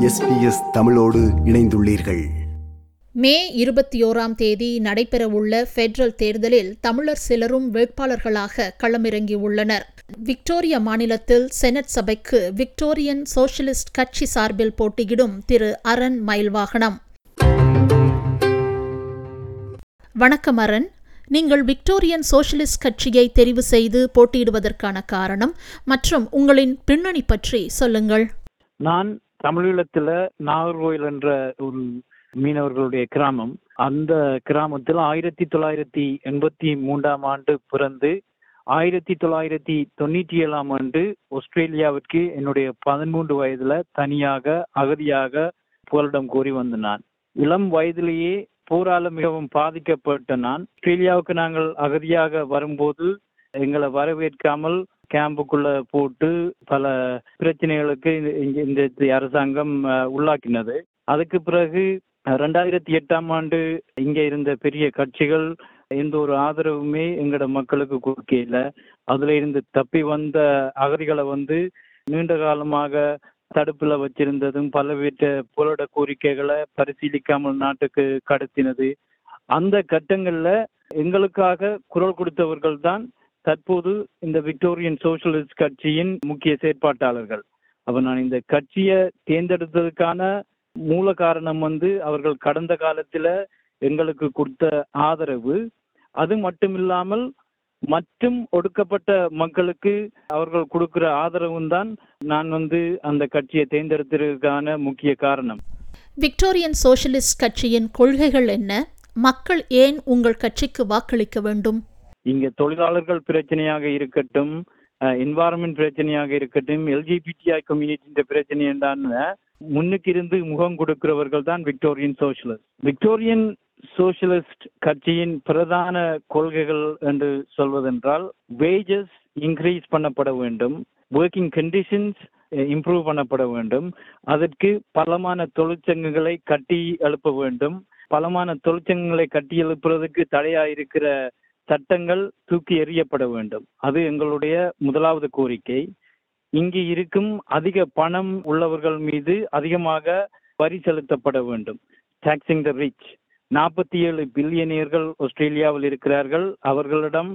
SBS தமிழோடு இணைந்துள்ளீர்கள். மே இருபத்தி ஓராம் தேதி நடைபெறவுள்ள ஃபெடரல் தேர்தலில் தமிழர் சிலரும் வேட்பாளர்களாக களமிறங்கியுள்ளனர். விக்டோரியா மாநிலத்தில் செனட் சபைக்கு விக்டோரியன் சோஷலிஸ்ட் கட்சி சார்பில் போட்டியிடும் திரு அரண் மயில்வாகனம். வணக்கம் அரண். நீங்கள் விக்டோரியன் சோஷலிஸ்ட் கட்சியை தெரிவு செய்து போட்டியிடுவதற்கான காரணம் மற்றும் உங்களின் பின்னணி பற்றி சொல்லுங்கள். நான் தமிழீழத்துல நாகர்கோயில் என்ற ஒரு மீனவர்களுடைய கிராமம். அந்த கிராமத்தில் ஆயிரத்தி தொள்ளாயிரத்தி எண்பத்தி மூன்றாம் ஆண்டு பிறந்து ஆயிரத்தி தொள்ளாயிரத்தி தொண்ணூற்றி ஏழாம் ஆண்டு ஆஸ்திரேலியாவிற்கு என்னுடைய பதிமூன்று வயதுல தனியாக அகதியாக புகலிடம் கோரி வந்த நான். இளம் வயதிலேயே போரால மிகவும் பாதிக்கப்பட்ட நான். ஆஸ்திரேலியாவுக்கு நாங்கள் அகதியாக வரும்போது எங்களை வரவேற்காமல் கேம்புக்குள்ள போட்டு பல பிரச்சனைகளுக்கு இந்த- இந்த- அரசாங்கம் உள்ளாக்கினது. அதுக்கு பிறகு ரெண்டாயிரத்தி எட்டாம் ஆண்டு இங்க இருந்த பெரிய கட்சிகள் எந்த ஒரு ஆதரவுமே எங்களோட மக்களுக்கு கொடுக்கல அதுல இருந்து தப்பி வந்த அகதிகளை வந்து நீண்ட காலமாக தடுப்புல வச்சிருந்ததும் பலவித புரட கோரிக்கைகளை பரிசீலிக்காமல் நாட்டுக்கு கடத்தினது. அந்த கட்டங்கள்ல எங்களுக்காக குரல் கொடுத்தவர்கள் தான் தற்போது இந்த விக்டோரியன் சோசியலிஸ்ட் கட்சியின் முக்கிய செயற்பாட்டாளர்கள். அப்ப நான் இந்த கட்சியை தேர்ந்தெடுத்ததுக்கான மூல காரணம் வந்து அவர்கள் கடந்த காலத்துல எங்களுக்கு கொடுத்த ஆதரவு. அது மட்டும் இல்லாமல் மற்றும் ஒடுக்கப்பட்ட மக்களுக்கு அவர்கள் கொடுக்கிற ஆதரவும் தான் நான் வந்து அந்த கட்சியை தேர்ந்தெடுத்ததற்கான முக்கிய காரணம். விக்டோரியன் சோசியலிஸ்ட் கட்சியின் கொள்கைகள் என்ன? மக்கள் ஏன் உங்கள் கட்சிக்கு வாக்களிக்க வேண்டும்? இங்க தொழிலாளர்கள் பிரச்சனையாக இருக்கட்டும் என்வாரன்மெண்ட் பிரச்சனையாக இருக்கட்டும் எல்ஜிபிடிஐ கம்யூனிட்டின்ற பிரச்சனை என்றான முன்னுக்கு இருந்து முகம் கொடுக்கிறவர்கள் தான் விக்டோரியன் சோஷலிஸ்ட் விக்டோரியன் சோசியலிஸ்ட் கட்சியின் பிரதான கொள்கைகள் என்று சொல்வதென்றால் வேஜஸ் இன்க்ரீஸ் பண்ணப்பட வேண்டும் ஒர்க்கிங் கண்டிஷன்ஸ் இம்ப்ரூவ் பண்ணப்பட வேண்டும் அதற்கு பலமான தொழிற்சங்கங்களை கட்டி எழுப்ப வேண்டும் பலமான தொழிற்சங்கங்களை கட்டி எழுப்புறதுக்கு தடையா இருக்கிற சட்டங்கள் தூக்கி எறியப்பட வேண்டும். அது எங்களுடைய முதலாவது கோரிக்கை. இங்கு இருக்கும் அதிக பணம் உள்ளவர்கள் மீது அதிகமாக வரி செலுத்தப்பட வேண்டும். டாக்ஸிங் த ரிச் நாற்பத்தி ஏழு பில்லியனியர்கள் ஆஸ்திரேலியாவில் இருக்கிறார்கள். அவர்களிடம்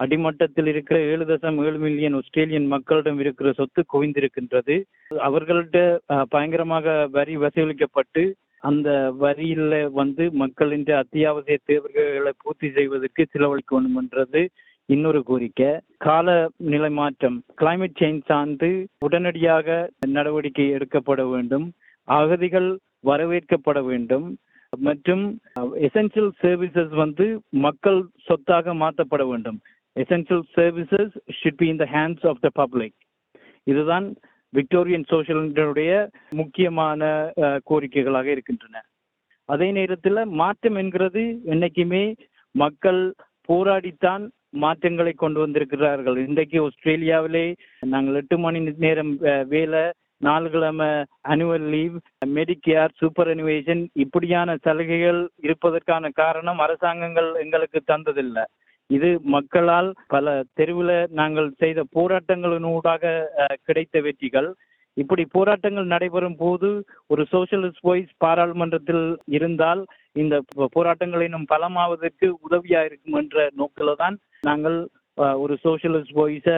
அடிமட்டத்தில் இருக்கிற ஏழு தசம் ஏழு மில்லியன் ஆஸ்திரேலியன் மக்களிடம் இருக்கிற சொத்து குவிந்திருக்கின்றது. அவர்கள்ட்ட பயங்கரமாக வரி வசூலிக்கப்பட்டு அந்த வரியில வந்து மக்களின் அத்தியாவசிய தேவைகளை பூர்த்தி செய்வதற்கு செலவழிக்க வேண்டும் என்றது இன்னொரு கோரிக்கை. கால நிலை மாற்றம் கிளைமேட் சேஞ்ச் சார்ந்து உடனடியாக நடவடிக்கை எடுக்கப்பட வேண்டும். அகதிகள் வரவேற்கப்பட வேண்டும். மற்றும் எசென்சியல் சர்வீசஸ் வந்து மக்கள் சொத்தாக மாற்றப்பட வேண்டும். Essential services should be in the hands of the public இதுதான் விக்டோரியன் சோஷியலுடைய முக்கியமான கோரிக்கைகளாக இருக்கின்றன. அதே நேரத்தில் மாற்றம் என்கிறது என்னைக்குமே மக்கள் போராடித்தான் மாற்றங்களை கொண்டு வந்திருக்கிறார்கள். இன்றைக்கு ஆஸ்திரேலியாவிலே நாங்கள் எட்டு மணி நேரம் வேலை நாலு கிழமை annual leave Medicare superannuation இப்படியான சலுகைகள் இருப்பதற்கான காரணம் அரசாங்கங்கள் எங்களுக்கு தந்ததில்லை. இது மக்களால் பல தெருவில் நாங்கள் செய்த போராட்டங்களினூடாக கிடைத்த வெற்றிகள். இப்படி போராட்டங்கள் நடைபெறும் போது ஒரு சோசியலிஸ்ட் வாய்ஸ் பாராளுமன்றத்தில் இருந்தால் இந்த போ- இன்னும் பலமாவதற்கு உதவியா இருக்கும் என்ற நோக்கில தான் நாங்கள் ஒரு சோசியலிஸ்ட் வாய்ஸ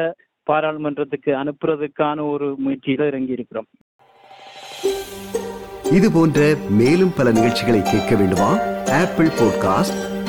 பாராளுமன்றத்துக்கு அனுப்புறதுக்கான ஒரு முயற்சியில இறங்கி இருக்கிறோம் இது போன்ற மேலும் பல நிகழ்ச்சிகளை கேட்க வேண்டுமா? Apple podcast